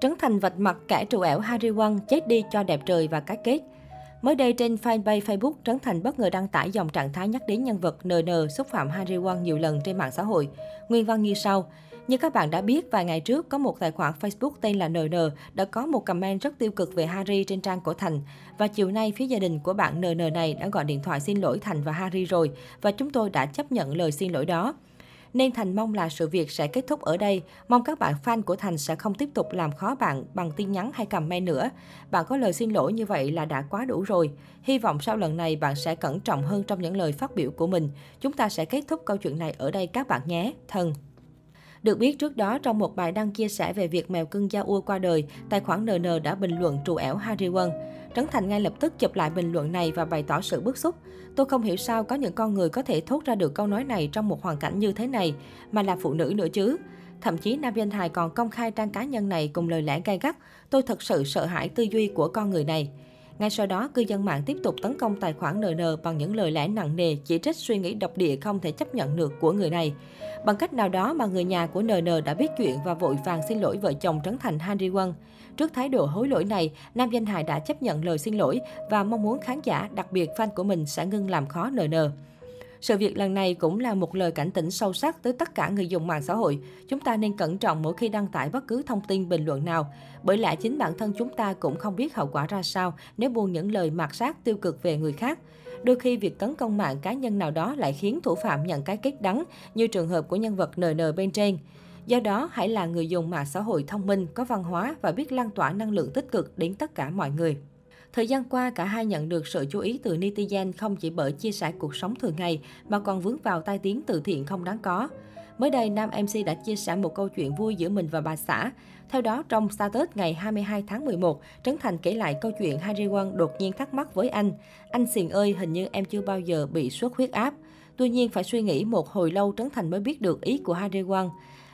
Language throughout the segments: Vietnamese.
Trấn Thành vạch mặt kẻ trù ẻo Harry Won chết đi cho đẹp trời và cái kết. Mới đây trên fanpage Facebook, Trấn Thành bất ngờ đăng tải dòng trạng thái nhắc đến nhân vật NN xúc phạm Harry Won nhiều lần trên mạng xã hội. Nguyên văn như sau. Như các bạn đã biết, vài ngày trước có một tài khoản Facebook tên là NN đã có một comment rất tiêu cực về Harry trên trang của Thành. Và chiều nay, phía gia đình của bạn NN này đã gọi điện thoại xin lỗi Thành và Harry rồi, và chúng tôi đã chấp nhận lời xin lỗi đó. Nên Thành mong là sự việc sẽ kết thúc ở đây. Mong các bạn fan của Thành sẽ không tiếp tục làm khó bạn bằng tin nhắn hay comment nữa. Bạn có lời xin lỗi như vậy là đã quá đủ rồi. Hy vọng sau lần này bạn sẽ cẩn trọng hơn trong những lời phát biểu của mình. Chúng ta sẽ kết thúc câu chuyện này ở đây các bạn nhé. thần Được biết trước đó, trong một bài đăng chia sẻ về việc mèo cưng Gia Ua qua đời, tài khoản NN đã bình luận trù ẻo Harry Won. Trấn Thành ngay lập tức chụp lại bình luận này và bày tỏ sự bức xúc. Tôi không hiểu sao có những con người có thể thốt ra được câu nói này trong một hoàn cảnh như thế này, mà là phụ nữ nữa chứ. Thậm chí nam danh hài còn công khai trang cá nhân này cùng lời lẽ gay gắt. Tôi thật sự sợ hãi tư duy của con người này. Ngay sau đó, cư dân mạng tiếp tục tấn công tài khoản NN bằng những lời lẽ nặng nề, chỉ trích suy nghĩ độc địa không thể chấp nhận được của người này. Bằng cách nào đó mà người nhà của NN đã biết chuyện và vội vàng xin lỗi vợ chồng Trấn Thành Henry Won. Trước thái độ hối lỗi này, nam danh hài đã chấp nhận lời xin lỗi và mong muốn khán giả, đặc biệt fan của mình sẽ ngưng làm khó NN. Sự việc lần này cũng là một lời cảnh tỉnh sâu sắc tới tất cả người dùng mạng xã hội. Chúng ta nên cẩn trọng mỗi khi đăng tải bất cứ thông tin bình luận nào, bởi lẽ chính bản thân chúng ta cũng không biết hậu quả ra sao nếu buông những lời mạt sát tiêu cực về người khác. Đôi khi việc tấn công mạng cá nhân nào đó lại khiến thủ phạm nhận cái kết đắng, như trường hợp của nhân vật NN bên trên. Do đó, hãy là người dùng mạng xã hội thông minh, có văn hóa và biết lan tỏa năng lượng tích cực đến tất cả mọi người. Thời gian qua, cả hai nhận được sự chú ý từ netizen không chỉ bởi chia sẻ cuộc sống thường ngày mà còn vướng vào tai tiếng từ thiện không đáng có. Mới đây, nam MC đã chia sẻ một câu chuyện vui giữa mình và bà xã. Theo đó, trong status ngày 22 tháng 11, Trấn Thành kể lại câu chuyện Harry Won đột nhiên thắc mắc với anh. Anh Xiền ơi, hình như em chưa bao giờ bị sốt huyết áp. Tuy nhiên, phải suy nghĩ một hồi lâu Trấn Thành mới biết được ý của Harry Won.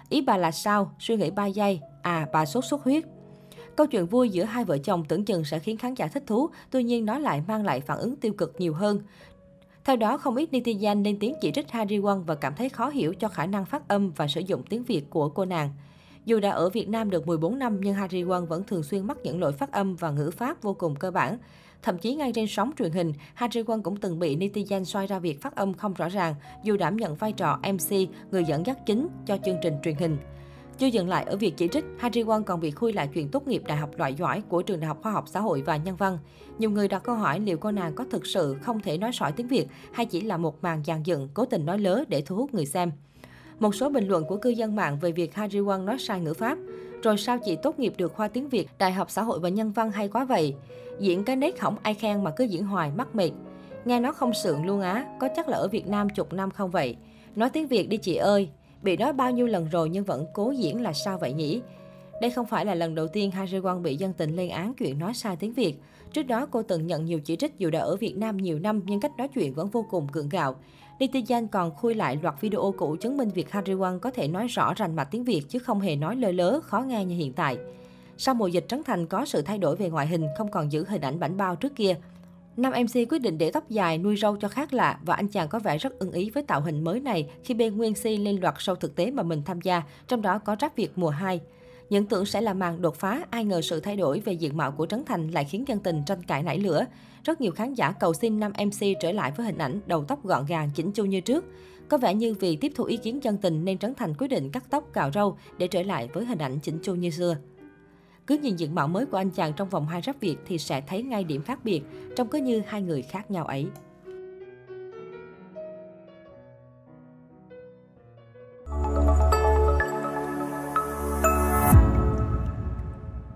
Ý bà là sao? Suy nghĩ 3 giây. À, bà sốt xuất huyết. Câu chuyện vui giữa hai vợ chồng tưởng chừng sẽ khiến khán giả thích thú, tuy nhiên nó lại mang lại phản ứng tiêu cực nhiều hơn. Theo đó, không ít netizen lên tiếng chỉ trích Harry Won và cảm thấy khó hiểu cho khả năng phát âm và sử dụng tiếng Việt của cô nàng. Dù đã ở Việt Nam được 14 năm nhưng Harry Won vẫn thường xuyên mắc những lỗi phát âm và ngữ pháp vô cùng cơ bản. Thậm chí ngay trên sóng truyền hình, Harry Won cũng từng bị netizen xoay ra việc phát âm không rõ ràng dù đảm nhận vai trò MC, người dẫn dắt chính cho chương trình truyền hình. Chưa dừng lại ở việc chỉ trích, Harry Won còn bị khui lại chuyện tốt nghiệp đại học loại giỏi của trường Đại học Khoa học Xã hội và Nhân văn. Nhiều người đặt câu hỏi liệu cô nàng có thực sự không thể nói sỏi tiếng Việt hay chỉ là một màn dàn dựng cố tình nói lớ để thu hút người xem. Một số bình luận của cư dân mạng về việc Harry Won nói sai ngữ pháp. Rồi sao chị tốt nghiệp được khoa tiếng Việt, Đại học Xã hội và Nhân văn hay quá vậy? Diễn cái nét hỏng ai khen mà cứ diễn hoài mắc mệt. Nghe nó không sượng luôn á, có chắc là ở Việt Nam chục năm không vậy? Nói tiếng Việt đi chị ơi, Bị nói bao nhiêu lần rồi nhưng vẫn cố diễn là sao vậy nhỉ? Đây không phải là lần đầu tiên Harry Won bị dân tình lên án chuyện nói sai tiếng Việt. Trước đó, cô từng nhận nhiều chỉ trích dù đã ở Việt Nam nhiều năm nhưng cách nói chuyện vẫn vô cùng cưỡng gạo. Netizen còn khui lại loạt video cũ chứng minh việc Harry Won có thể nói rõ rành mạch tiếng Việt chứ không hề nói lơ lớ, khó nghe như hiện tại. Sau mùa dịch Trấn Thành có sự thay đổi về ngoại hình, không còn giữ hình ảnh bảnh bao trước kia. Nam MC quyết định để tóc dài, nuôi râu cho khác lạ và anh chàng có vẻ rất ưng ý với tạo hình mới này khi bên Nguyên Si lên loạt show thực tế mà mình tham gia, trong đó có Rap Việt mùa 2. Những tưởng sẽ là màn đột phá, ai ngờ sự thay đổi về diện mạo của Trấn Thành lại khiến dân tình tranh cãi nảy lửa. Rất nhiều khán giả cầu xin Nam MC trở lại với hình ảnh đầu tóc gọn gàng, chỉnh chu như trước. Có vẻ như vì tiếp thu ý kiến dân tình nên Trấn Thành quyết định cắt tóc cạo râu để trở lại với hình ảnh chỉnh chu như xưa. Cứ nhìn diện mạo mới của anh chàng trong vòng hai rap Việt thì sẽ thấy ngay điểm khác biệt, trông cứ như hai người khác nhau ấy.